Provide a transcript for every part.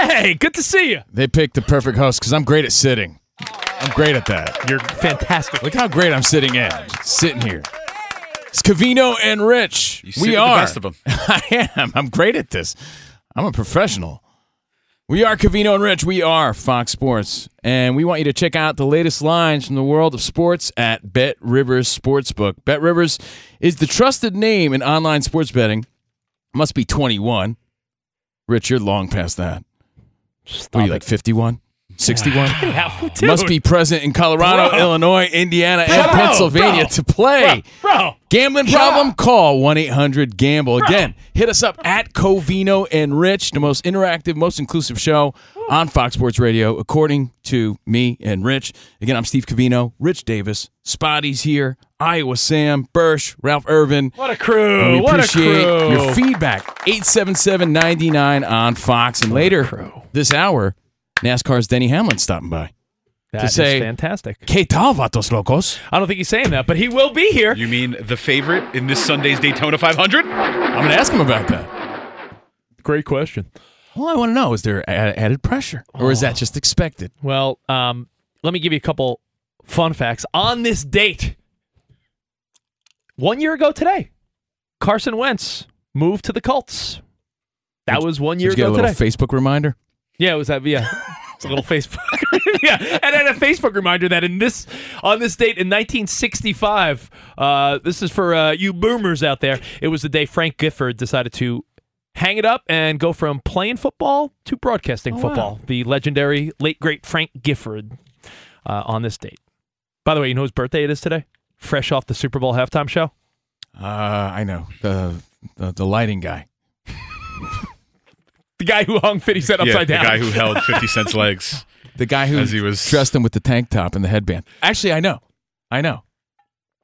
Hey, good to see you. They picked the perfect host because I'm great at sitting. I'm great at that. You're fantastic. Look how great I'm sitting in. Just sitting here. It's Covino and Rich. You we with the are. best of 'em. I am. I'm great at this. I'm a professional. We are Covino and Rich. We are Fox Sports. And we want you to check out the latest lines from the world of sports at Bet Rivers Sportsbook. Bet Rivers is the trusted name in online sports betting. Must be 21. Rich, you're long past that. What are you, like 51? 61? Yeah. Must be present in Colorado, Bro. Illinois, Indiana, and Pennsylvania bro, to play. Bro. Gambling problem? up. Call 1 800 Gamble. Again, hit us up at Covino and Rich, the most interactive, most inclusive show on Fox Sports Radio, according to me and Rich. Again, I'm Steve Covino, Rich Davis, Spotty's here, Iowa Sam, Bursch, Ralph Irvin. What a crew. And we what a appreciate crew. your feedback. 877 99 on Fox. And later this hour, NASCAR's Denny Hamlin stopping by. That to is say, fantastic. ¿Qué tal, vatos locos? I don't think he's saying that, but he will be here. You mean the favorite in this Sunday's Daytona 500? I'm going to ask him about that. Great question. Well, I want to know is there a- added pressure or is that just expected? Well, um, let me give you a couple fun facts. On this date, one year ago today, Carson Wentz moved to the Colts. That was one year Did you get a ago little today. Facebook reminder? Yeah, it was that. Yeah, it's a little Facebook. yeah, and then a Facebook reminder that in this on this date in 1965, uh, this is for uh, you boomers out there. It was the day Frank Gifford decided to hang it up and go from playing football to broadcasting football. The legendary late great Frank Gifford uh, on this date. By the way, you know whose birthday it is today? Fresh off the Super Bowl halftime show. Uh, I know. The, the, the lighting guy. The guy who hung 50 Cent upside yeah, upside the down. guy who held 50 Cent's legs. The guy who As he was- dressed him with the tank top and the headband. Actually, I know. I know.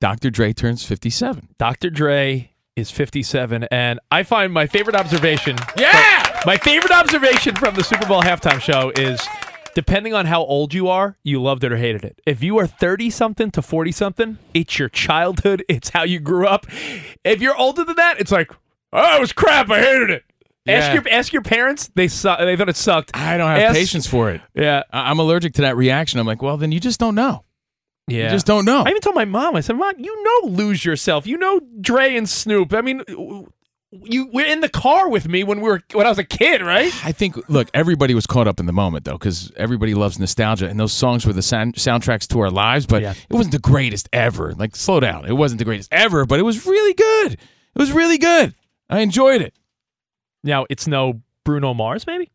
Dr. Dre turns 57. Dr. Dre is 57, and I find my favorite observation. Yeah! My favorite observation from the Super Bowl halftime show is depending on how old you are, you loved it or hated it. If you are 30 something to 40 something, it's your childhood, it's how you grew up. If you're older than that, it's like, oh, it was crap, I hated it. Ask your ask your parents, they su- they thought it sucked. I don't have Ask- patience for it. Yeah. I- I'm allergic to that reaction. I'm like, well, then you just don't know. Yeah. You just don't know. I even told my mom, I said, Mom, you know lose yourself. You know Dre and Snoop. I mean you were in the car with me when we were when I was a kid, right? I think, look, everybody was caught up in the moment, though, because everybody loves nostalgia, and those songs were the sound- soundtracks to our lives, but Yeah. it wasn't the greatest ever. Like, slow down. It wasn't the greatest ever, but it was really good. It was really good. I enjoyed it. Now it's no Bruno Mars, maybe?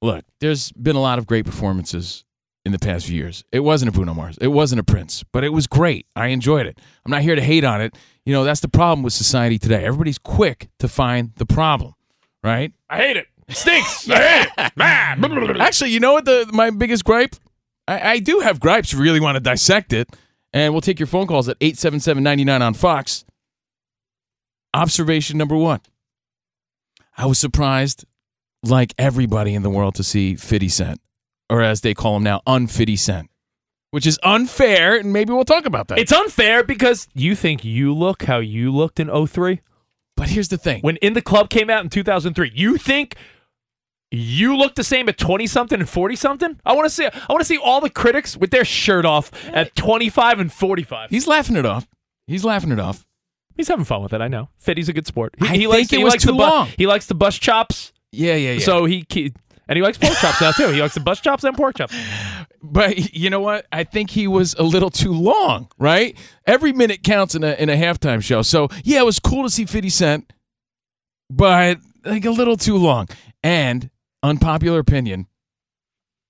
Look, there's been a lot of great performances in the past few years. It wasn't a Bruno Mars. It wasn't a Prince, but it was great. I enjoyed it. I'm not here to hate on it. You know, that's the problem with society today. Everybody's quick to find the problem, right? I hate it. It stinks. I hate it. Man. Actually, you know what the my biggest gripe? I, I do have gripes. if you Really want to dissect it, and we'll take your phone calls at eight seven seven ninety nine on Fox. Observation number one. I was surprised, like everybody in the world, to see Fifty Cent, or as they call him now, Unfitty Cent, which is unfair, and maybe we'll talk about that. It's unfair because you think you look how you looked in 03 but here's the thing: when In the Club came out in 2003. You think you look the same at 20 something and 40 something? I want to see I want to see all the critics with their shirt off at 25 and 45. he's laughing it off. He's laughing it off. He's having fun with it, I know. Fitty's a good sport. He, I he think likes it he was likes too the bu- long. He likes the bus chops. Yeah, yeah, yeah. So he, he and he likes pork chops now too. He likes the bus chops and pork chops. But you know what? I think he was a little too long, right? Every minute counts in a in a halftime show. So yeah, it was cool to see 50 Cent, but like a little too long. And unpopular opinion,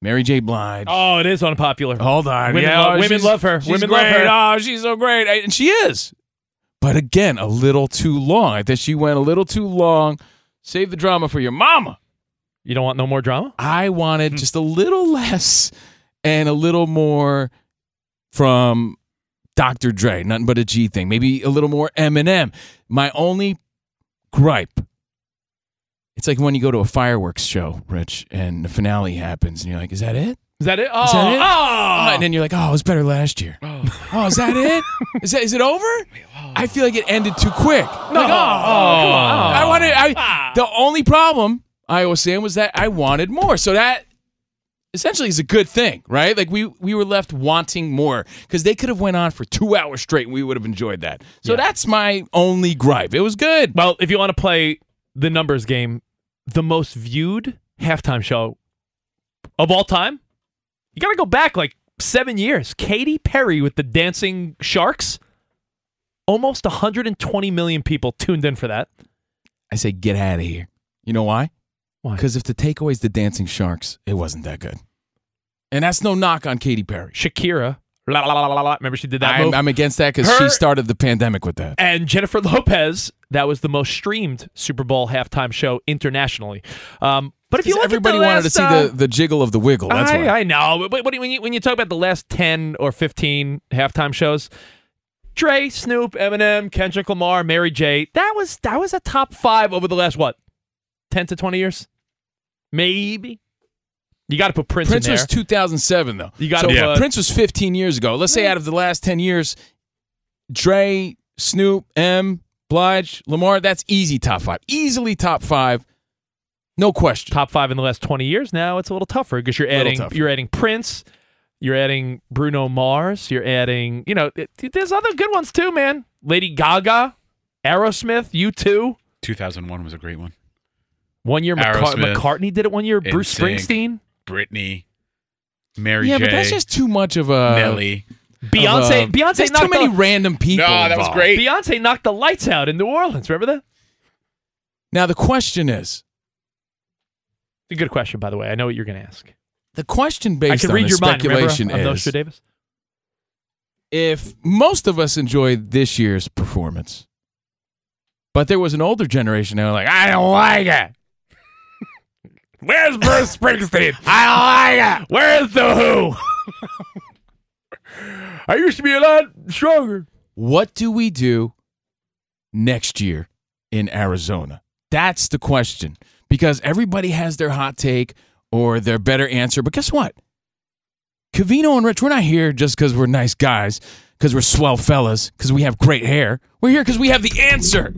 Mary J. Blige. Oh, it is unpopular. Hold on. Women yeah, women love her. Women love her. Oh, she's so great. I- And she is. But again, a little too long. I think she went a little too long. Save the drama for your mama. You don't want no more drama? I wanted Hmm. just a little less and a little more from Dr. Dre, nothing but a G thing. Maybe a little more Eminem. My only gripe. It's like when you go to a fireworks show, Rich, and the finale happens, and you're like, "Is that it?" Is that it? Oh, Is that it? oh! Oh, and then you're like, "Oh, it was better last year." Oh, is that it? Is that is it over? I feel like it ended too quick. No, like, oh, come on. I wanted. I Ah. the only problem I was saying was that I wanted more. So that essentially is a good thing, right? Like we we were left wanting more because they could have went on for two hours straight and we would have enjoyed that. So that's my only gripe. It was good. Well, if you want to play the numbers game, the most viewed halftime show of all time, you got to go back like seven years. Katy Perry with the Dancing Sharks. Almost 120 million people tuned in for that. I say get out of here. You know why? Why? Because if the takeaway is the dancing sharks, it wasn't that good. And that's no knock on Katy Perry. Shakira, la, la, la, la, la, remember she did that I'm. I'm against that because she started the pandemic with that. and Jennifer Lopez, that was the most streamed Super Bowl halftime show internationally. Um, but if you look everybody at the wanted to see uh, the, the jiggle of the wiggle. That's I, why. I know, but when you when you talk about the last ten or fifteen halftime shows, Dre, Snoop, Eminem, Kendrick Lamar, Mary J. That was that was a top five over the last what, ten to twenty years, maybe. You got to put Prince, Prince in there. was 2007 though. You gotta so put- Prince was 15 years ago. Let's say out of the last 10 years, Dre, Snoop, M, Blige, Lamar. That's easy top five. Easily top five. No question. top five in the last twenty years. Now it's a little tougher because you're adding you're adding Prince, you're adding Bruno Mars, you're adding you know it, there's other good ones too, man. Lady Gaga, Aerosmith, you too. 2001 was a great one. One year, McCart- McCartney did it one year. Bruce NSYNC. Springsteen, Britney, Mary yeah, J, but that's just too much of a Nelly. Beyonce. of a- Beyonce There's knocked too many the, random people. No, that was great. Beyonce knocked the lights out in New Orleans. Remember that? Now the question is, It's a good question, by the way. I know what you're going to ask. the question based I can on read the your mind. Remember? speculation is, Davis. if most of us enjoyed this year's performance, but there was an older generation that were like, I don't like it. Where's Bruce Springsteen? I don't like it. Where's the Who? I used to be a lot stronger. What do we do next year in Arizona? That's the question. Because everybody has their hot take or their better answer. But guess what? Covino and Rich, we're not here just because we're nice guys, because we're swell fellas, because we have great hair. We're here because we have the answer.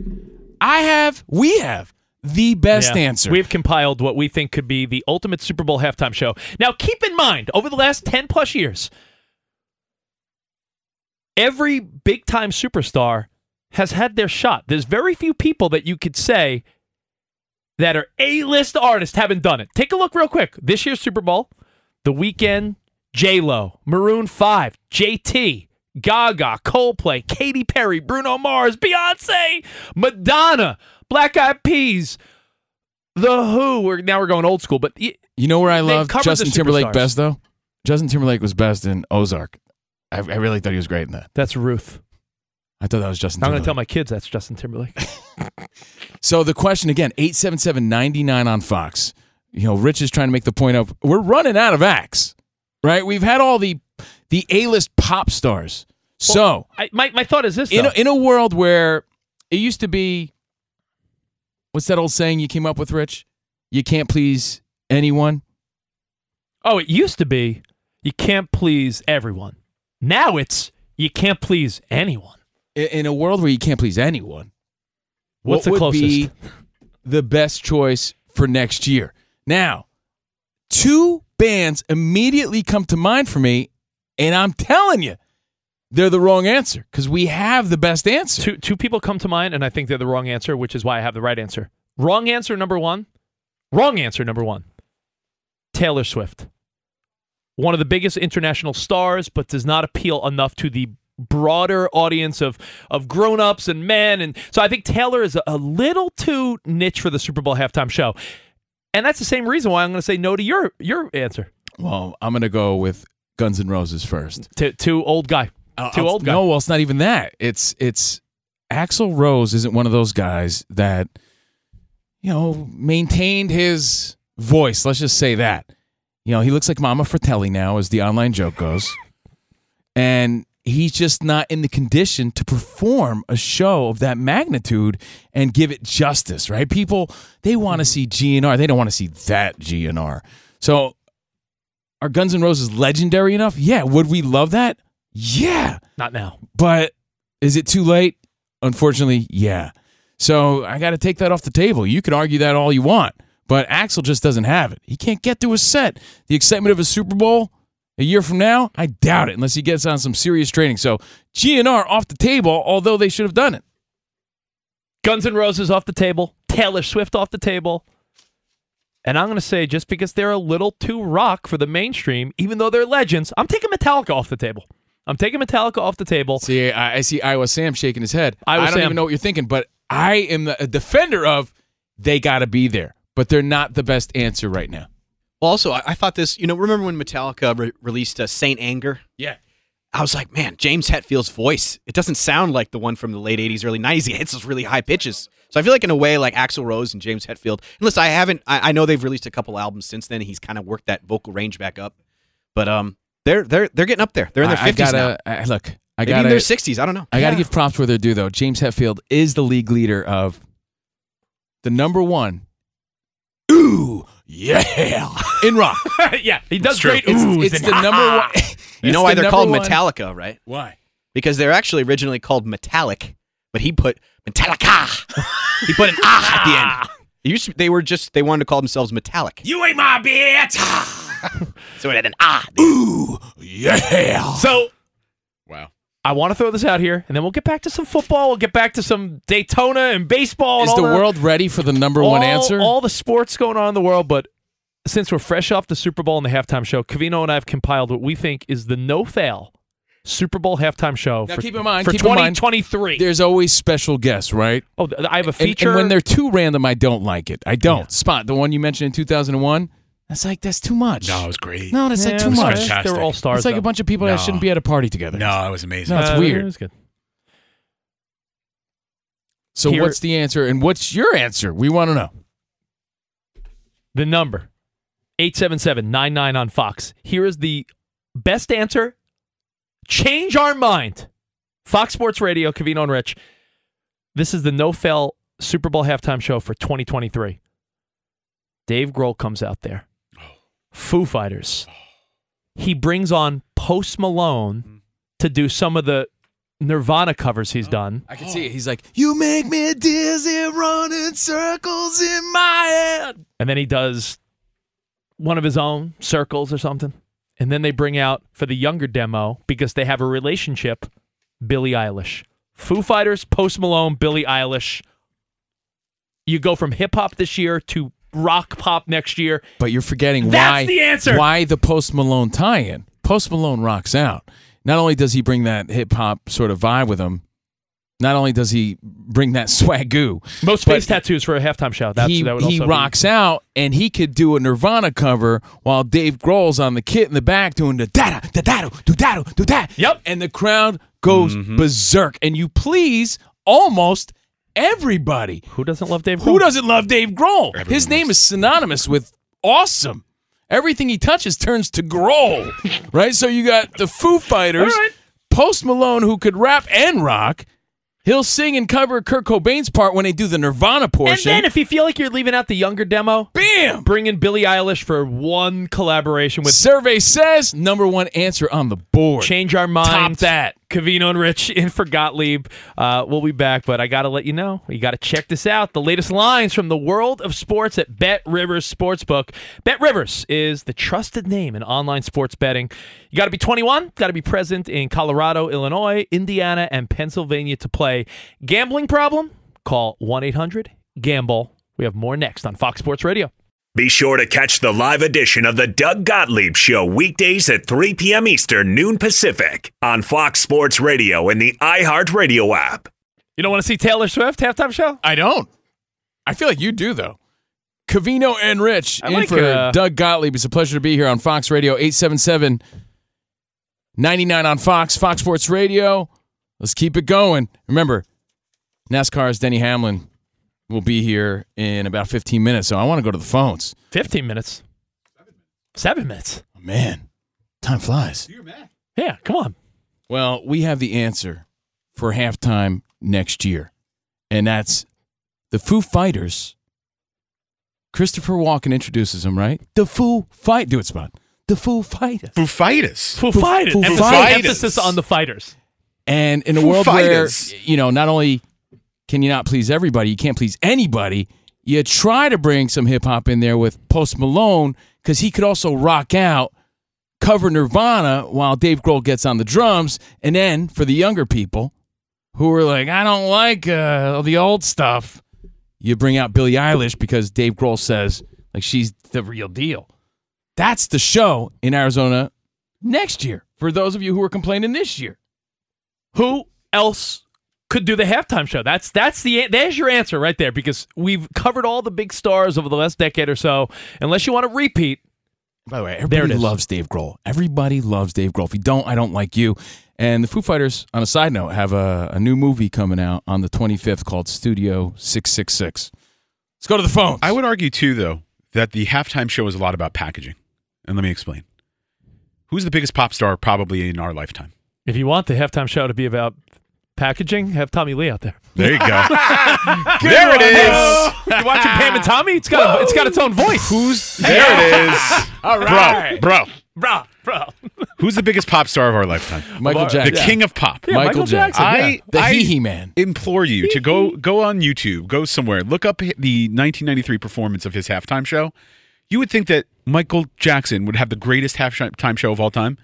I have, we have the best Yeah. answer. We've compiled what we think could be the ultimate Super Bowl halftime show. Now, keep in mind, over the last 10 plus years, every big time superstar has had their shot. There's very few people that you could say that are A list artists haven't done it. Take a look real quick. This year's Super Bowl, The Weeknd, J Lo, Maroon 5, JT, Gaga, Coldplay, Katy Perry, Bruno Mars, Beyonce, Madonna, Black Eyed Peas, The Who. We're, now we're going old school, but y- you know where I love Justin Timberlake best, though? Justin Timberlake was best in Ozark. I, I really thought he was great in that. that's Ruth. I thought that was Justin I'm going to tell my kids that's Justin Timberlake. So the question again, 877-99 on Fox. You know, Rich is trying to make the point of we're running out of acts. Right? We've had all the the A-list pop stars. So, I, my, my thought is this, in a, in a world where it used to be what's that old saying you came up with, Rich? You can't please anyone. oh, it used to be you can't please everyone. Now it's you can't please anyone. I- In a world where you can't please anyone, What's what the would be the best choice for next year? Now, two bands immediately come to mind for me, and I'm telling you, they're the wrong answer because we have the best answer. Two, two people come to mind, and I think they're the wrong answer, which is why I have the right answer. Wrong answer number one. Wrong answer number one. Taylor Swift. One of the biggest international stars, but does not appeal enough to the broader audience of of grown-ups and men and so I think Taylor is a, little too niche for the Super Bowl halftime show. And that's the same reason why I'm going to say no to your your answer. Well, I'm going to go with Guns N' Roses first. To too old guy. Uh, too I'll- old guy. No, well, it's not even that. It's it's Axl Rose isn't one of those guys that you know maintained his voice. Let's just say that You know, he looks like Mama Fratelli now, as the online joke goes. and he's just not in the condition to perform a show of that magnitude and give it justice, right? People, they want to mm-hmm. see GNR. They don't want to see that GNR. So are Guns N' Roses legendary enough? Yeah. Would we love that? Yeah. Not now. But is it too late? Unfortunately, yeah. So I got to take that off the table. You can argue that all you want, but Axl just doesn't have it. He can't get to a set. The excitement of a Super Bowl a year from now, I doubt it unless he gets on some serious training. So GNR off the table, although they should have done it. Guns N' Roses off the table. Taylor Swift off the table. And I'm going to say, just because they're a little too rock for the mainstream, even though they're legends, I'm taking Metallica off the table. I'm taking Metallica off the table. See, I, I see Iowa Sam shaking his head. Iowa I don't Sam. even know what you're thinking, but I am a defender of they got to be there, but they're not the best answer right now. Well, also, I, I thought this. You know, remember when Metallica re- released uh, "Saint Anger"? Yeah. I was like, man, James Hetfield's voice. It doesn't sound like the one from the late '80s, early '90s. He hits those really high pitches. So I feel like, in a way, like Axl Rose and James Hetfield. Unless I haven't. I, I know they've released a couple albums since then. He's kind of worked that vocal range back up, but um, they're they're they're getting up there. They're in their I, I fifties now. I, look. I Maybe got in their sixties. I don't know. I got to give props where they're due, though. James Hetfield is the league leader of the number one. Ooh, yeah, in rock. yeah, he does great. It's, it's the number one. You know why the they're called one- Metallica, right? Why? Because they're actually originally called Metallic, but he put Metallica. he put an ah at the end. It used to- they were just they wanted to call themselves Metallic. You ain't my bitch. So it had an ah. Ooh, yeah. So. I want to throw this out here, and then we'll get back to some football. We'll get back to some Daytona and baseball. and Is all the that- world ready for the number all, one answer? All the sports going on in the world, but since we're fresh off the Super Bowl and the halftime show, Covino and I have compiled what we think is the no fail Super Bowl halftime show Now, for, keep in mind- for keep in mind, 2023. There's always special guests, right? oh, I have a feature. And, when they're too random, I don't like it. I don't. Spot the one you mentioned in 2001. That's like that's too much. No, it was great. no, that's Yeah, like it too was much. fantastic. They were all stars. It's like though. a bunch of people that No. shouldn't be at a party together. No, it was amazing. No, it's Uh, weird. It was good. So Here- what's the answer, and what's your answer? We want to know. The number 877-99 on Fox. Here is the best answer. Change our mind. Fox Sports Radio, Covino and Rich. This is the no fail Super Bowl halftime show for 2023. Dave Grohl comes out there. Foo Fighters. He brings on Post Malone mm-hmm. to do some of the Nirvana covers he's oh. done. I can see it. He's like, "You make me dizzy, running circles in my head." and then he does one of his own circles or something. And then they bring out for the younger demo because they have a relationship, Billie Eilish. Foo Fighters, Post Malone, Billie Eilish. You go from hip hop this year to rock pop next year. But you're forgetting That's why the answer. Why the Post Malone tie-in? Post Malone rocks out. Not only does he bring that hip hop sort of vibe with him, not only does he bring that swagoo, Most face tattoos for a halftime show. That's, he that would he also be- rocks out and he could do a Nirvana cover while Dave Grohl's on the kit in the back doing the da da da da do da do that. Yep. And the crowd goes mm-hmm. berserk, and you please almost everybody. Who doesn't love Dave Who Grohl? doesn't love Dave Grohl? Everyone His name is synonymous with awesome. Everything he touches turns to Grohl, right? So you got the Foo Fighters, All right. Post Malone, who could rap and rock. He'll sing and cover Kurt Cobain's part when they do the Nirvana portion. And then if you feel like you're leaving out the younger demo, Bam! bring in Billie Eilish for one collaboration with Survey says number one answer on the board. Change our minds. Top that. Covino and Rich in for Gottlieb. Uh, we'll be back, but I got to let you know. You got to check this out. The latest lines from the world of sports at Bet Rivers Sportsbook. Bet Rivers is the trusted name in online sports betting. You got to be 21, got to be present in Colorado, Illinois, Indiana, and Pennsylvania to play. Gambling problem? Call 1 800 Gamble. We have more next on Fox Sports Radio. Be sure to catch the live edition of the Doug Gottlieb Show weekdays at 3 p.m. Eastern, noon Pacific on Fox Sports Radio and the iHeartRadio app. You don't want to see Taylor Swift halftime show? I don't. I feel like you do though. Covino and Rich I in like, for uh, Doug Gottlieb. It's a pleasure to be here on Fox Radio 877 99 on Fox, Fox Sports Radio. Let's keep it going. Remember, NASCAR's Denny Hamlin will be here in about 15 minutes, so I want to go to the phones. 15 minutes. Seven minutes. Oh, man, time flies. Yeah, come on. Well, we have the answer for halftime next year, and that's the Foo Fighters. Christopher Walken introduces them, right? The Foo Fight. Do it, Spot. The Foo Fighters. Foo Fighters. Foo Fighters. Foo Fighters. emphasis on the fighters. And in a Foo world Fighters. where, you know, not only can you not please everybody, you can't please anybody, you try to bring some hip hop in there with Post Malone because he could also rock out, cover Nirvana while Dave Grohl gets on the drums. And then for the younger people who are like, I don't like uh, the old stuff, you bring out Billie Eilish because Dave Grohl says, like, she's the real deal. That's the show in Arizona next year for those of you who are complaining this year. Who else could do the halftime show? That's that's the there's your answer right there because we've covered all the big stars over the last decade or so. Unless you want to repeat, By the way, There everybody it is. loves Dave Grohl. Everybody loves Dave Grohl. If you don't, I don't like you. And the Foo Fighters, on a side note, have a, a new movie coming out on the 25th called Studio 666. Let's go to the phone. I would argue too, though, that the halftime show is a lot about packaging. And let me explain. Who's the biggest pop star probably in our lifetime? if you want the halftime show to be about packaging, have Tommy Lee out there. There you go. there it is. you watching Pam and Tommy? It's got a, it's got its own voice. Who's There it is. All right. Bro, bro. bro, bro? Who's the biggest pop star of our lifetime? Michael Jackson. The Jackson? king of pop. Yeah, Michael Michael Jackson. Jackson. I, The I Hee Hee Man. implore you to go go on YouTube, go somewhere, look up the 1993 performance of his halftime show. You would think that Michael Jackson would have the greatest halftime show of all time.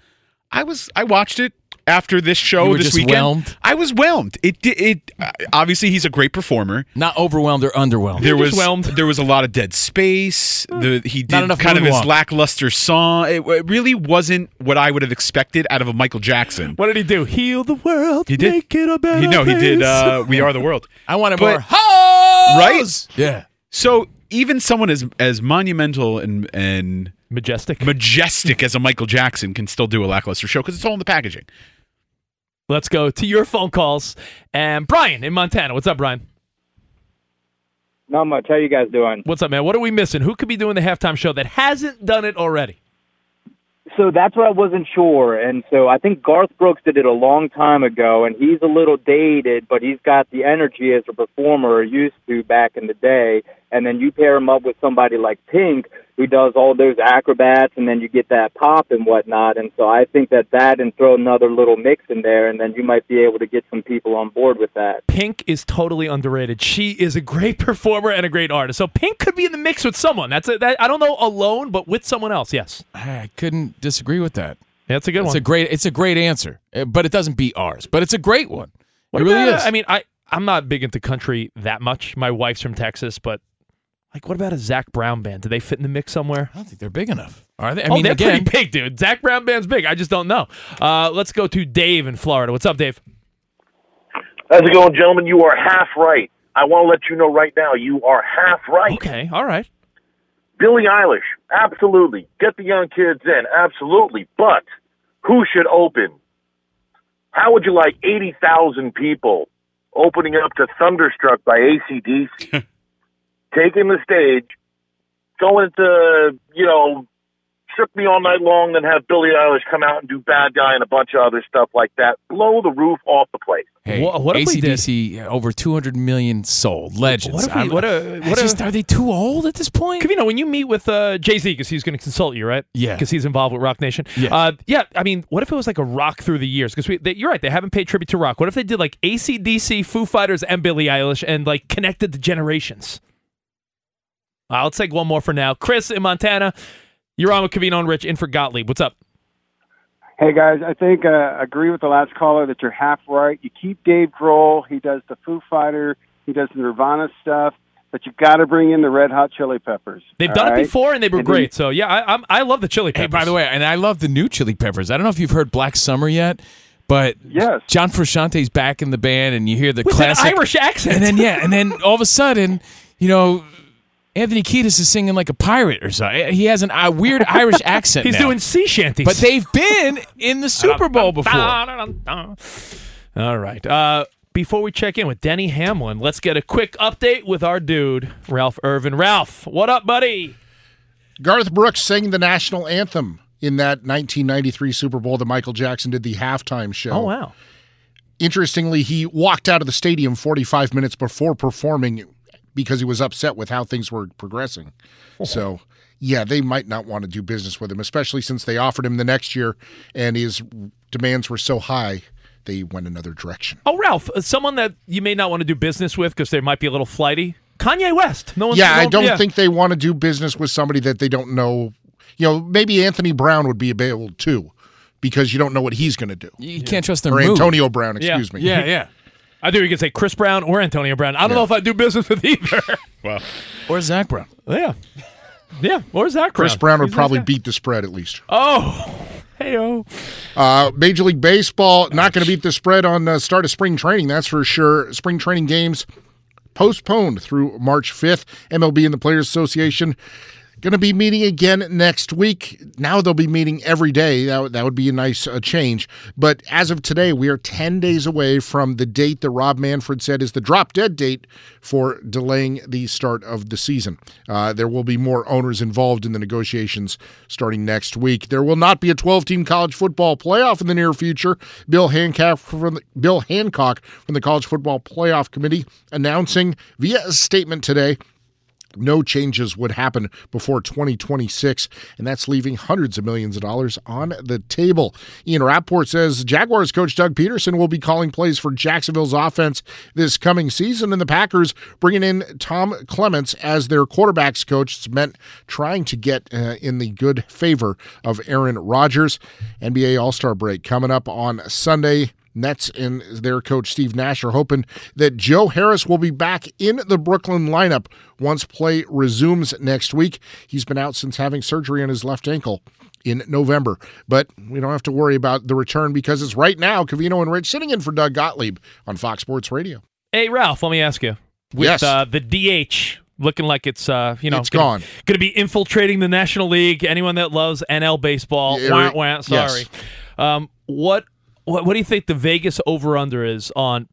I was I watched it after this show You were this just weekend. whelmed? I was whelmed. It did it uh, obviously he's a great performer. Not overwhelmed or underwhelmed. There was whelmed. there was a lot of dead space. The he Not did enough kind of his moonwalk. lackluster song. It, it really wasn't what I would have expected out of a Michael Jackson. What did he do? Heal the world. He did. Make it a better He, no, he did. Uh, we are the world. I wanted But- more hoes! Right? Yeah. So even someone as as monumental and and Majestic. majestic as a Michael Jackson can still do a lackluster show because it's all in the packaging. Let's go to your phone calls. And Brian in Montana. What's up, Brian? Not much. How you guys doing? What's up, man? What are we missing? Who could be doing the halftime show that hasn't done it already? So that's what I wasn't sure, and so I think Garth Brooks did it a long time ago, and he's a little dated, but he's got the energy as a performer or used to back in the day. And then you pair him up with somebody like Pink, who does all those acrobats, and then you get that pop and whatnot. And so I think that that and throw another little mix in there, and then you might be able to get some people on board with that. Pink is totally underrated. She is a great performer and a great artist. So Pink could be in the mix with someone. That's a, that. I don't know alone, but with someone else. Yes, I couldn't disagree with that. that's a good It's one. a great it's a great answer. Uh, But it doesn't beat ours. But it's a great one. What it really is. I mean, I I'm not big into country that much. My wife's from Texas, but like, what about a Zac Brown band? Do they fit in the mix somewhere? I don't think they're big enough. Are they? I oh, mean, they're again, pretty big, dude. Zac Brown band's big. I just don't know. Uh, let's go to Dave in Florida. What's up, Dave? How's it going, gentlemen? You are half right. I want to let you know right now, you are half right. Okay, all right. Billie Eilish, absolutely. Get the young kids in, absolutely. But who should open? How would you like 80,000 people opening up to Thunderstruck by ACDC, taking the stage, going to, you know, Shook Me All Night Long, then have Billie Eilish come out and do Bad Guy and a bunch of other stuff like that. Blow the roof off the place. hey, Wha- what if we did- ACDC over 200 million sold legends. What if we- I'm- what a- I what a- just, are they too old at this point? Covino, when you meet with uh, Jay Z, because he's going to consult you, right? Yeah. Because he's involved with Roc Nation. Yeah. Uh, yeah. I mean, what if it was like a rock through the years? Because you're right, they haven't paid tribute to rock. What if they did like ACDC, Foo Fighters, and Billie Eilish and like connected the generations? Uh, let's take one more for now. Chris in Montana, you're on with Covino and Rich in for Gottlieb. What's up? Hey guys, I think uh, agree with the last caller that you're half right. You keep Dave Grohl; he does the Foo Fighter, he does the Nirvana stuff, but you've got to bring in the Red Hot Chili Peppers. They've all done it before and they were And then- great. So yeah, I, I'm, I love the Chili Peppers. Hey, by the way, and I love the new Chili Peppers. I don't know if you've heard Black Summer yet, but Yes. John Frusciante's back in the band, and you hear the with classic an Irish accent. and then yeah, and then all of a sudden, you know, Anthony Kiedis is singing like a pirate or something. He has an a weird Irish accent. he's now. doing sea shanties. but they've been in the Super Bowl before. All right. Uh, before we check in with Denny Hamlin, let's get a quick update with our dude, Ralph Irvin. Ralph, what up, buddy? Garth Brooks sang the national anthem in that 1993 Super Bowl that Michael Jackson did the halftime show. Oh wow. Interestingly, he walked out of the stadium 45 minutes before performing because he was upset with how things were progressing. So, yeah, they might not want to do business with him, especially since they offered him the next year and his demands were so high, they went another direction. Oh, Ralph, uh, someone that you may not want to do business with because they might be a little flighty. Kanye West. No one's Yeah, I don't yeah. think they want to do business with somebody that they don't know. You know, maybe Anthony Brown would be available too because you don't know what he's going to do. You can't trust their Or mood. Antonio Brown, Yeah. excuse me. Yeah, yeah. I think we could say Chris Brown or Antonio Brown. I don't know if I do business with either. Well, Or Zac Brown. yeah. Yeah. Or Zac Brown. Chris Brown. Brown would He's probably beat the spread at least. Oh. Hey, oh. Uh, Major League Baseball not going to beat the spread on the start of spring training. That's for sure. Spring training games postponed through March 5th. MLB and the Players Association going to be meeting again next week. Now they'll be meeting every day. That, that would be a nice uh, change. But as of today, we are 10 days away from the date that Rob Manfred said is the drop dead date for delaying the start of the season. Uh, there will be more owners involved in the negotiations starting next week. There will not be a 12 team college football playoff in the near future. Bill Hancock from the, Bill Hancock from the College Football Playoff Committee announcing via a statement today no changes would happen before 2026, and that's leaving hundreds of millions of dollars on the table. Ian Rapoport says Jaguars coach Doug Pederson will be calling plays for Jacksonville's offense this coming season, and the Packers bringing in Tom Clements as their quarterbacks coach. It's meant trying to get uh, in the good favor of Aaron Rodgers. NBA All Star break coming up on Sunday. Nets and their coach Steve Nash are hoping that Joe Harris will be back in the Brooklyn lineup once play resumes next week. He's been out since having surgery on his left ankle in November, but we don't have to worry about the return because it's right now Covino and Rich sitting in for Doug Gottlieb on Fox Sports Radio. Hey, Ralph, let me ask you. With Yes. uh, the DH looking like it's uh, you know It's gonna, gone. Going to be infiltrating the National League. Anyone that loves NL baseball, Yeah, wah, wah, sorry. Yes. Um, what, what what do you think the Vegas over under is on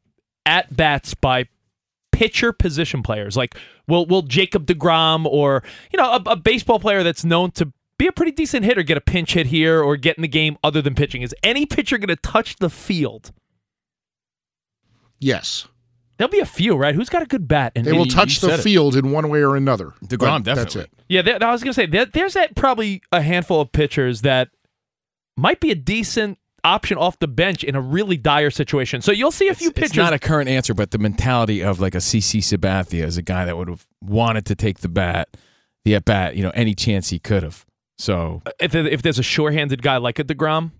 at bats by pitcher position players? Like, will will Jacob Degrom or you know a, a baseball player that's known to be a pretty decent hitter get a pinch hit here or get in the game other than pitching? Is any pitcher going to touch the field? Yes, There'll be a few, right? Who's got a good bat? And they will you touch the said it. field in one way or another. DeGrom, But That's definitely. it. Yeah, there, I was gonna say there, there's that probably a handful of pitchers that might be a decent option off the bench in a really dire situation. So you'll see a few It's, pitchers. it's not a current answer, but the mentality of like a CC Sabathia is a guy that would have wanted to take the bat, the at bat, you know, any chance he could have. So if, if there's a sure-handed guy like a Degrom,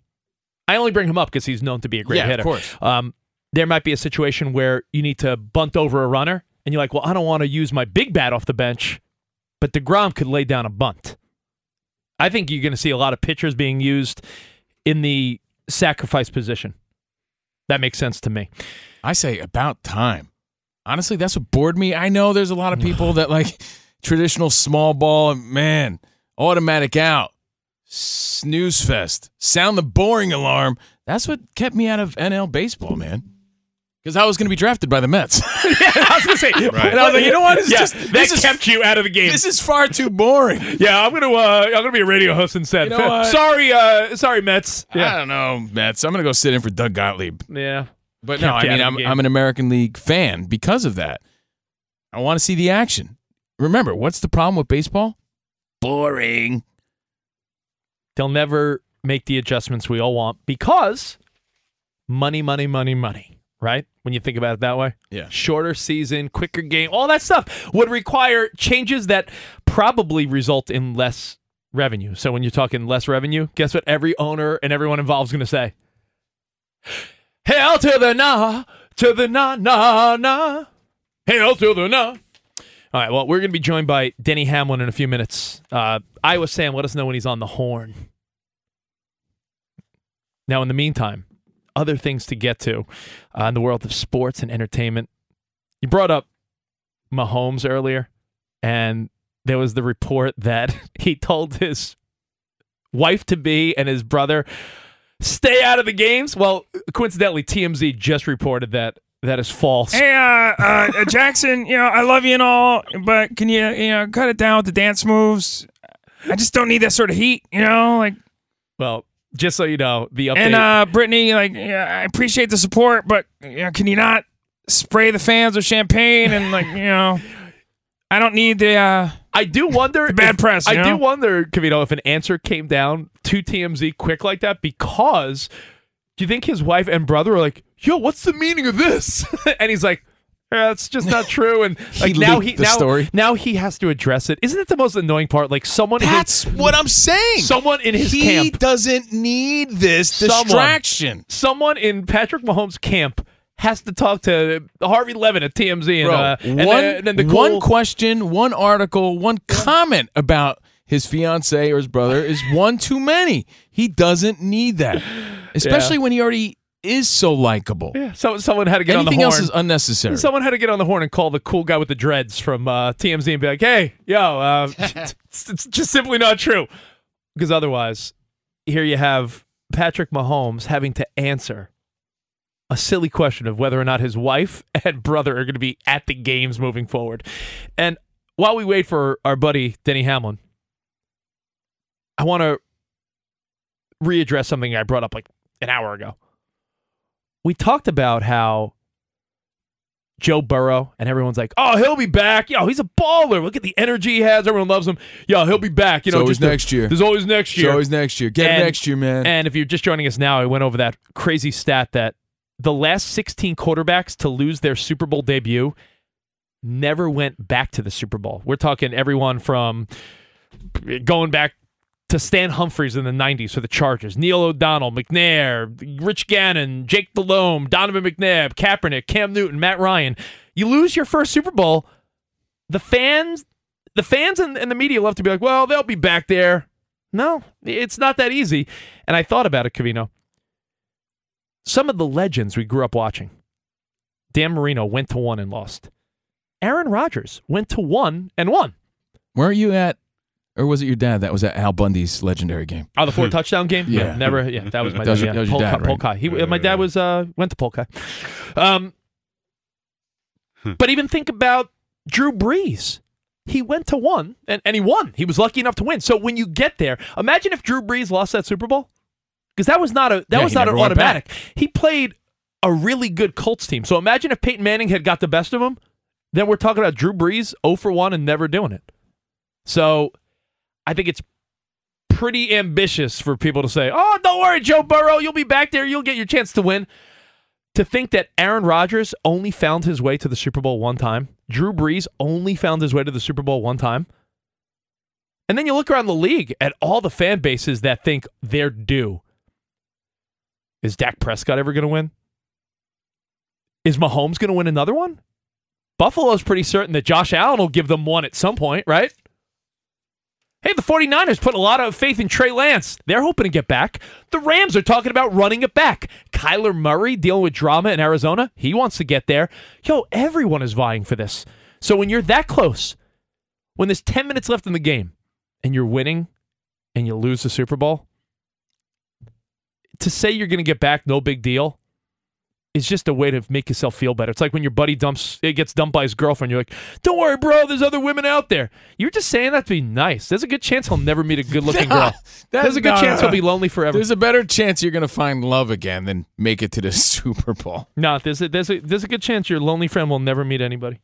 I only bring him up because he's known to be a great Yeah, of course. Um, there might be a situation where you need to bunt over a runner, and you're like, well, I don't want to use my big bat off the bench, but Degrom could lay down a bunt. I think you're going to see a lot of pitchers being used in the sacrifice position. That makes sense to me. I say about time. Honestly, that's what bored me. I know there's a lot of people that like traditional small ball man, automatic out, snooze fest, sound the boring alarm. That's what kept me out of NL baseball, man. Because I was going to be drafted by the Mets. I was going to say, Right. And I was like, you know what? This is yeah, just- that this is- kept you out of the game. this is far too boring. yeah, I'm gonna uh, I'm gonna be a radio host instead. You know sorry, uh, sorry, Mets. I don't know, Mets. I'm going to go sit in for Doug Gottlieb. yeah. But no, Kept I mean, I'm. I'm an American League fan because of that. I want to see the action. Remember, what's the problem with baseball? Boring. They'll never make the adjustments we all want because money, money, money, money. Right? When you think about it that way. Yeah. Shorter season, quicker game, all that stuff would require changes that probably result in less revenue. So when you're talking less revenue, guess what every owner and everyone involved is going to say? Hell to the nah, to the nah, nah, nah. Hell to the nah. All right, well, we're going to be joined by Denny Hamlin in a few minutes. Uh, Iowa Sam, let us know when he's on the horn. Now, in the meantime, other things to get to uh, in the world of sports and entertainment. You brought up Mahomes earlier, and there was the report that he told his wife to be and his brother stay out of the games. Well, coincidentally, TMZ just reported that that is false. Hey, uh, uh, Jackson, you know, I love you and all, but can you, you know, cut it down with the dance moves? I just don't need that sort of heat, you know. Like, Well, just so you know, the update. and uh, Brittany, like, yeah, I appreciate the support, but you know, can you not spray the fans with champagne and like, you know, I don't need the. uh I do wonder. bad if- press, I you do wonder, Covino, if an answer came down to TMZ quick like that because do you think his wife and brother are like, "Yo, what's the meaning of this?" and he's like. Yeah, it's just not true, and like now he the now, story. now he has to address it. Isn't it the most annoying part? Like someone, That's his, what I'm saying. someone in his he camp, doesn't need this Someone. distraction. someone in Patrick Mahomes' camp has to talk to Harvey Levin at TMZ, and, Bro, uh, and, one, then- and then the one question, one article, one comment about his fiance or his brother is one too many. He doesn't need that, especially when he already is so likable. Yeah, so someone had to get Anything on the horn. else is unnecessary. Someone had to get on the horn and call the cool guy with the dreads from uh, TMZ and be like, "Hey, yo, uh, it's, it's just simply not true." Because otherwise, here you have Patrick Mahomes having to answer a silly question of whether or not his wife and brother are going to be at the games moving forward. And while we wait for our buddy Denny Hamlin, I want to readdress something I brought up like an hour ago. We talked about how Joe Burrow and everyone's like, "Oh, he'll be back. Yo, he's a baller. Look at the energy he has. Everyone loves him. Yo, he'll be back. You know, There's always next year. There's always next year. It's always next year. Get And- him next year, man. And if you're just joining us now, I went over that crazy stat that the last 16 quarterbacks to lose their Super Bowl debut never went back to the Super Bowl. We're talking everyone from going back to Stan Humphries in the 90s for the Chargers, Neil O'Donnell, McNair, Rich Gannon, Jake Delhomme, Donovan McNabb, Kaepernick, Cam Newton, Matt Ryan. You lose your first Super Bowl, the fans the fans and, and the media love to be like, well, they'll be back there. No, it's not that easy. And I thought about it, Covino. Some of the legends we grew up watching. Dan Marino went to one and lost. Aaron Rodgers went to one and won. Where are you at? Or was it your dad that was at Al Bundy's legendary game? Oh, the four touchdown game? Yeah. never. Yeah, that was my That was dad. your- yeah. that was your Polk- dad, right? Polk High. He, my dad was uh went to Polk High. Um, but even think about Drew Brees. He went to one and, and he won. He was lucky enough to win. So when you get there, imagine if Drew Brees lost that Super Bowl. Because that was not a that Yeah, was not an never went automatic. He played a really good Colts team. So imagine if Peyton Manning had got the best of him. Then we're talking about Drew Brees 0 for 1 and never doing it. So I think it's pretty ambitious for people to say, "Oh, don't worry, Joe Burrow, you'll be back there. You'll get your chance to win." To think that Aaron Rodgers only found his way to the Super Bowl one time, Drew Brees only found his way to the Super Bowl one time, and then you look around the league at all the fan bases that think they're due. Is Dak Prescott ever going to win? Is Mahomes going to win another one? Buffalo's pretty certain that Josh Allen will give them one at some point, right? Hey, the 49ers put a lot of faith in Trey Lance. They're hoping to get back. The Rams are talking about running it back. Kyler Murray dealing with drama in Arizona. He wants to get there. Yo, everyone is vying for this. So when you're that close, when there's 10 minutes left in the game and you're winning and you lose the Super Bowl, to say you're going to get back, no big deal, is just a way to make yourself feel better. It's like when your buddy dumps, it gets dumped by his girlfriend. You're like, "Don't worry, bro. There's other women out there." You're just saying that to be nice. There's a good chance he'll never meet a good-looking girl. There's a good no, chance no. he'll be lonely forever. There's a better chance you're going to find love again than make it to the Super Bowl. no, there's a, there's a there's a good chance your lonely friend will never meet anybody.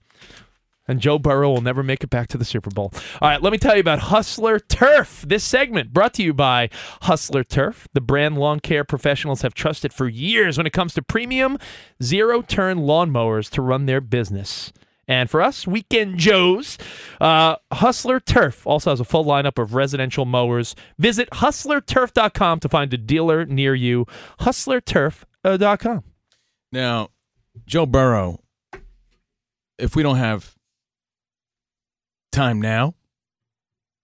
And Joe Burrow will never make it back to the Super Bowl. All right, let me tell you about Hustler Turf. This segment brought to you by Hustler Turf, the brand lawn care professionals have trusted for years when it comes to premium zero turn lawnmowers to run their business. And for us, Weekend Joes, uh, Hustler Turf also has a full lineup of residential mowers. Visit hustlerturf.com to find a dealer near you. Hustlerturf.com. Now, Joe Burrow, if we don't have time now,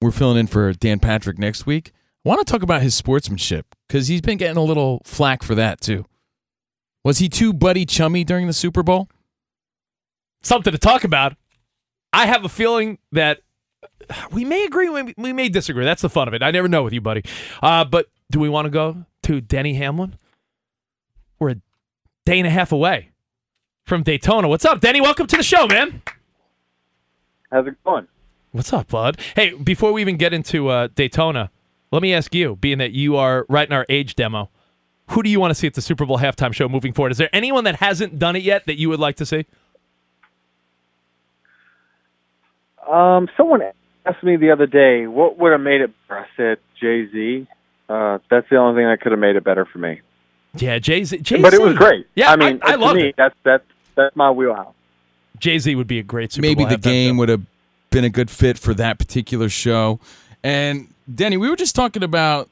we're filling in for Dan Patrick next week. I want to talk about his sportsmanship because he's been getting a little flack for that too. Was he too buddy chummy during the Super Bowl? something to talk about. I have a feeling that we may agree, we we may disagree. That's the fun of it. I never know with you, buddy. Uh, but do we want to go to Denny Hamlin? We're a day and a half away from Daytona. What's up, Denny? Welcome to the show, man. How's it going? What's up, bud? Hey, before we even get into uh, Daytona, let me ask you, being that you are right in our age demo, who do you want to see at the Super Bowl halftime show moving forward? Is there anyone that hasn't done it yet that you would like to see? Um, someone asked me the other day, what would have made it better? I said Jay Z. Uh, that's the only thing that could have made it better for me. Yeah, Jay Z. But it was great. Yeah, I mean, I, I love it. That's that's that's my wheelhouse. Jay Z would be a great Super Maybe Bowl the game would have been a good fit for that particular show. And Denny, we were just talking about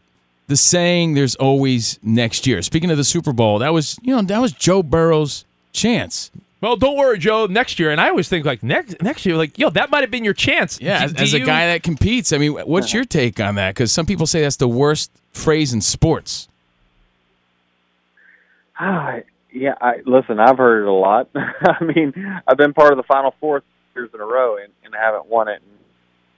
the saying "There's always next year." Speaking of the Super Bowl, that was you know that was Joe Burrow's chance. Well, don't worry, Joe. Next year, and I always think like next next year, like yo, that might have been your chance. Yeah, Do- as, do a you- guy that competes, I mean, what's your take on that? Because some people say that's the worst phrase in sports. Ah, yeah, I listen. I've heard it a lot. I mean, I've been part of the Final Four years in a row and, and haven't won it. And,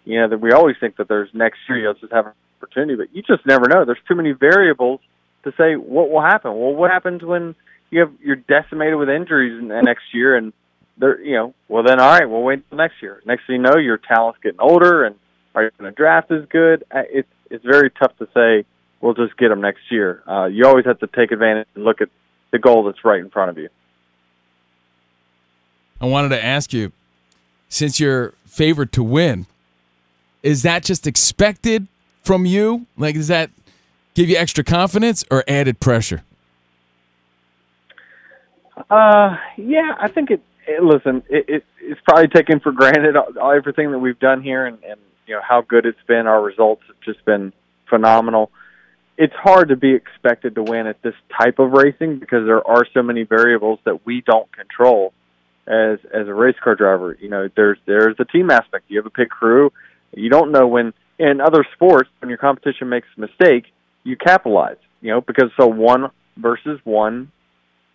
you know, that we always think that there's next year you'll just have an opportunity, but you just never know. There's too many variables to say what will happen. Well, what happens when you have you're decimated with injuries in the next year, and they're you know, well then all right, we'll wait until next year. Next thing you know, your talent's getting older, and are you going to draft as good? Uh, It's it's very tough to say. We'll just get them next year. Uh, you always have to take advantage and look at the goal that's right in front of you. I wanted to ask you, since you're favored to win, is that just expected from you? Like, does that give you extra confidence or added pressure? Uh, yeah, I think it. it listen, it, it it's probably taken for granted all, everything that we've done here, and, and you know how good it's been. Our results have just been phenomenal. It's hard to be expected to win at this type of racing because there are so many variables that we don't control as as a race car driver. You know, there's there's the team aspect. You have a pit crew. You don't know when in other sports when your competition makes a mistake, you capitalize. You know, because it's a one versus one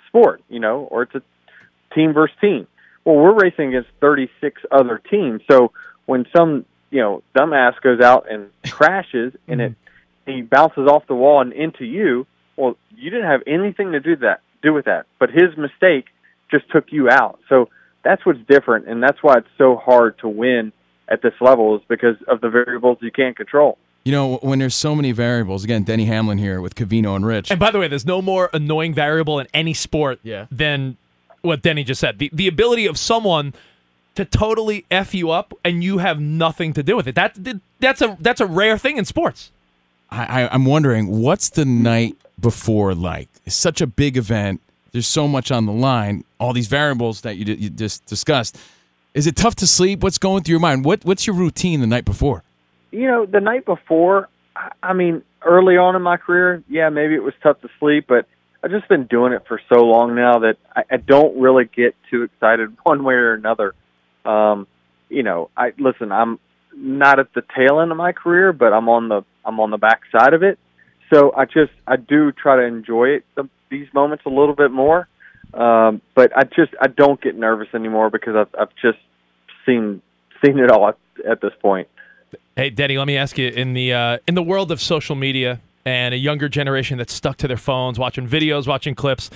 sport, you know, or it's a team versus team. Well, we're racing against 36 other teams. So when some, you know, dumbass goes out and crashes and mm-hmm. it he bounces off the wall and into you, well, you didn't have anything to do that do with that. But his mistake just took you out. So that's what's different and that's why it's so hard to win at this level is because of the variables you can't control. You know, when there's so many variables, again, Denny Hamlin here with Covino and Rich. And by the way, there's no more annoying variable in any sport Yeah. than what Denny just said. The the ability of someone to totally f you up and you have nothing to do with it. That that's a that's a rare thing in sports. I, I, I'm wondering, what's the night before like? It's such a big event. There's so much on the line. All these variables that you, you just discussed. Is it tough to sleep? What's going through your mind? What What's your routine the night before? you know, the night before, I- I mean, early on in my career, yeah, maybe it was tough to sleep, but I've just been doing it for so long now that I, I don't really get too excited one way or another. Um, you know, I listen, I'm not at the tail end of my career, but I'm on the I'm on the back side of it. So I just I do try to enjoy it the, these moments a little bit more. Um, but I just I don't get nervous anymore because I've I've just seen seen it all at, at this point. Hey, Denny, let me ask you in the uh, in the world of social media and a younger generation that's stuck to their phones, watching videos, watching clips.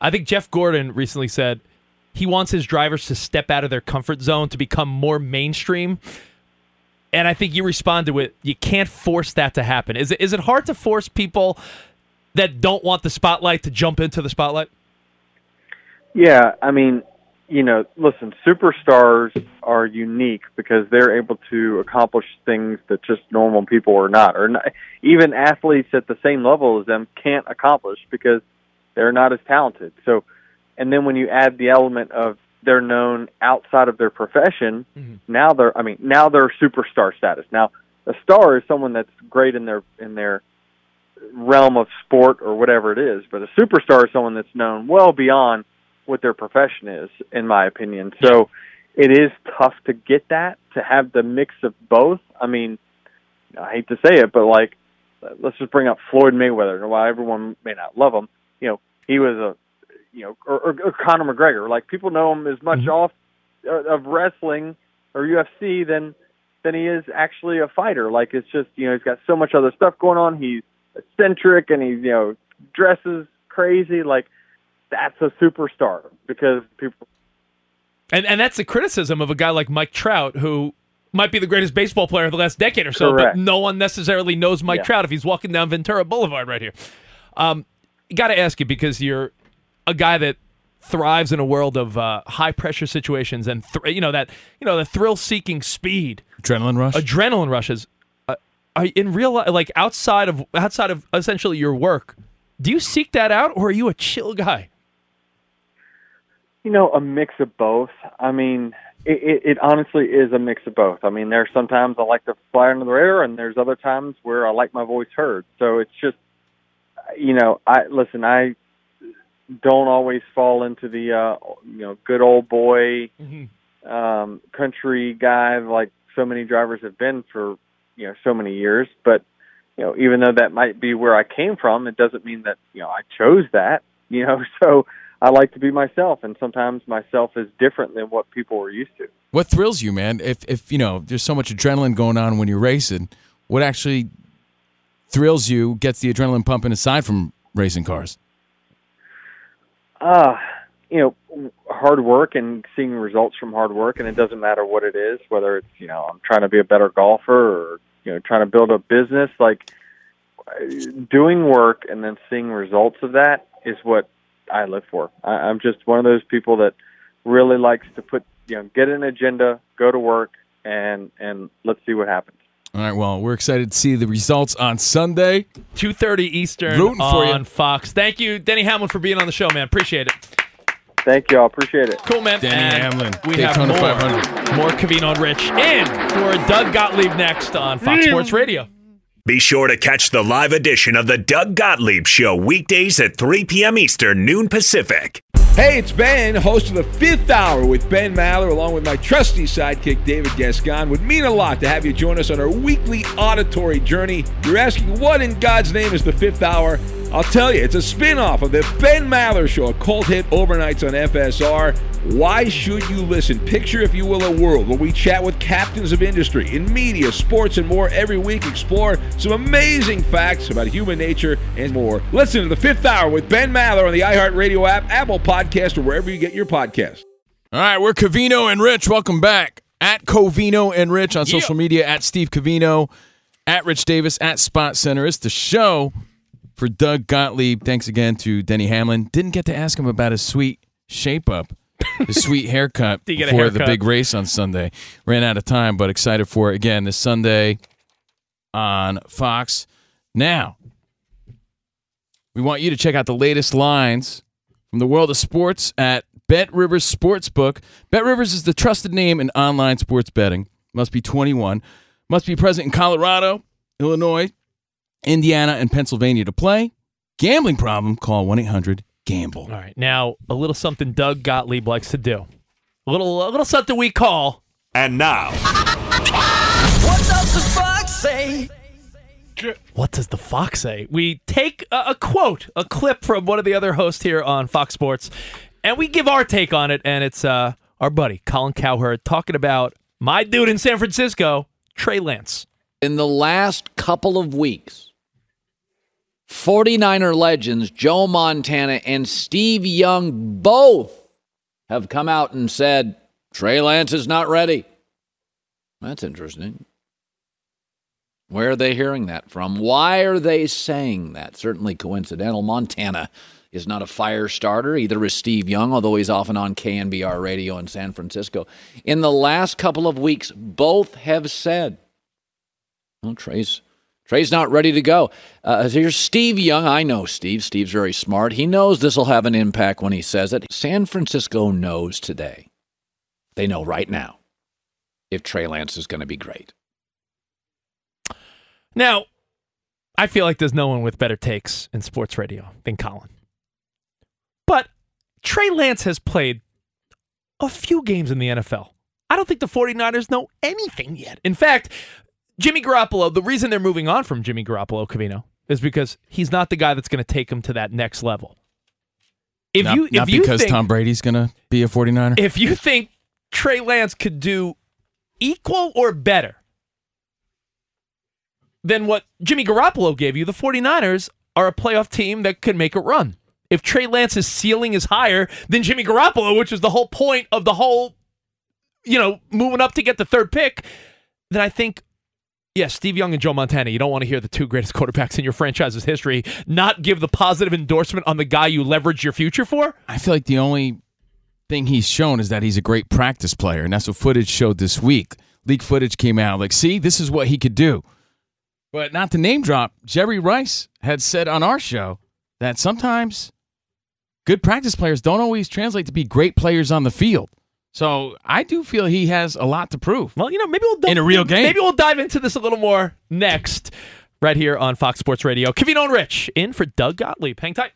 I think Jeff Gordon recently said he wants his drivers to step out of their comfort zone to become more mainstream. And I think you responded with, "You can't force that to happen." Is it is it hard to force people that don't want the spotlight to jump into the spotlight? Yeah, I mean, you know, listen, superstars are unique because they're able to accomplish things that just normal people are not, or not, even athletes at the same level as them can't accomplish because they're not as talented. So, and then when you add the element of they're known outside of their profession, mm-hmm. now they're, I mean, now they're superstar status. Now, a star is someone that's great in their in their realm of sport or whatever it is, but a superstar is someone that's known well beyond what their profession is, in my opinion. So it is tough to get that, to have the mix of both. I mean, I hate to say it, but like, let's just bring up Floyd Mayweather. While everyone may not love him, you know, he was a, you know, or, or, or Conor McGregor. Like people know him as much off uh, of wrestling or UFC than than he is actually a fighter. Like it's just, you know, he's got so much other stuff going on. He's eccentric and he, you know, dresses crazy. Like that's a superstar because people And and that's the criticism of a guy like Mike Trout, who might be the greatest baseball player of the last decade or so, Correct. but no one necessarily knows Mike Yeah. Trout if he's walking down Ventura Boulevard right here. Um, Got to ask you because you're a guy that thrives in a world of uh, high pressure situations and thr you know that you know the thrill seeking speed, Adrenaline rush. adrenaline rushes. Are in real life, like outside of outside of essentially your work, do you seek that out or are you a chill guy? You know, a mix of both. I mean, it, it, it honestly is a mix of both. I mean, there's sometimes I like to fly under the radar, and there's other times where I like my voice heard. So it's just, you know, I listen. I don't always fall into the, uh, you know, good old boy um, country guy like so many drivers have been for, you know, so many years. But you know, even though that might be where I came from, it doesn't mean that you know I chose that. You know, so I like to be myself, and sometimes myself is different than what people were used to. What thrills you, man? If if you know, there's so much adrenaline going on when you're racing. What actually thrills you, gets the adrenaline pumping aside from racing cars? Uh, you know, hard work and seeing results from hard work, and it doesn't matter what it is, whether it's you know I'm trying to be a better golfer or you know trying to build a business. Like doing work and then seeing results of that is what I live for. I, I'm just one of those people that really likes to put you know get an agenda, go to work, and and let's see what happens. All right. Well, we're excited to see the results on Sunday. Two thirty Eastern Rooting for on Fox. Thank you, Denny Hamlin, for being on the show, man. Appreciate it. Thank you. I appreciate it. Cool, man. Denny And Hamlin, We Daytona have 500. more, more Covino and Rich in for Doug Gottlieb next on Fox mm. Sports Radio. Be sure to catch the live edition of the Doug Gottlieb Show weekdays at 3 p.m. Eastern, noon Pacific. Hey, it's Ben, host of the fifth hour with Ben Maller, along with my trusty sidekick, David Gascon. Would mean a lot to have you join us on our weekly auditory journey. You're asking, what in God's name is the fifth hour? I'll tell you, it's a spin off of the Ben Maller Show, a cult hit overnights on FSR. Why should you listen? Picture, if you will, a world where we chat with captains of industry in media, sports, and more every week. Explore some amazing facts about human nature and more. Listen to the fifth hour with Ben Maller on the iHeartRadio app, Apple Podcast, or wherever you get your podcast. All right, we're Covino and Rich. Welcome back at Covino and Rich on social media at Steve Covino, at Rich Davis, at Spot Center. It's the show for Doug Gottlieb. Thanks again to Denny Hamlin. Didn't get to ask him about his sweet shape up, his sweet haircut you get the big race on Sunday. Ran out of time, but excited for it again this Sunday on Fox. Now, we want you to check out the latest lines from the world of sports at Bet Rivers Sportsbook. Bet Rivers is the trusted name in online sports betting. Must be 21. Must be present in Colorado, Illinois, Indiana, and Pennsylvania to play. Gambling problem? Call 1 800 Gamble. All right, now a little something Doug Gottlieb likes to do. A little, a little something we call. And now, What does the fox say? What does the fox say? We take a, a quote, a clip from one of the other hosts here on Fox Sports, and we give our take on it. And it's uh, our buddy Colin Cowherd talking about my dude in San Francisco, Trey Lance. in the last couple of weeks, 49er legends Joe Montana and Steve Young both have come out and said Trey Lance is not ready. That's interesting. Where are they hearing that from? Why are they saying that? Certainly coincidental. Montana is not a fire starter. Either is Steve Young, although he's often on KNBR radio in San Francisco. In the last couple of weeks, both have said well, Trey's Trey's not ready to go. Uh, here's Steve Young. I know Steve. Steve's very smart. He knows this will have an impact when he says it. San Francisco knows today. They know right now if Trey Lance is going to be great. Now, I feel like there's no one with better takes in sports radio than Colin. But Trey Lance has played a few games in the NFL. I don't think the 49ers know anything yet. In fact, Jimmy Garoppolo, the reason they're moving on from Jimmy Garoppolo, Covino, is because he's not the guy that's going to take him to that next level. If not, you if not you because think, Tom Brady's going to be a 49er. if you think Trey Lance could do equal or better than what Jimmy Garoppolo gave you, the 49ers are a playoff team that could make it run. If Trey Lance's ceiling is higher than Jimmy Garoppolo, which is the whole point of the whole, you know, moving up to get the third pick, then I think, yes, Steve Young and Joe Montana. You don't want to hear the two greatest quarterbacks in your franchise's history not give the positive endorsement on the guy you leverage your future for. I feel like the only thing he's shown is that he's a great practice player, and that's what footage showed this week. Leak footage came out like, see, this is what he could do. But not to name drop, Jerry Rice had said on our show that sometimes good practice players don't always translate to be great players on the field. So I do feel he has a lot to prove. Well, you know, maybe we'll in a real game. Maybe we'll dive into this a little more next, right here on Fox Sports Radio. Covino and Rich in for Doug Gottlieb. Hang tight.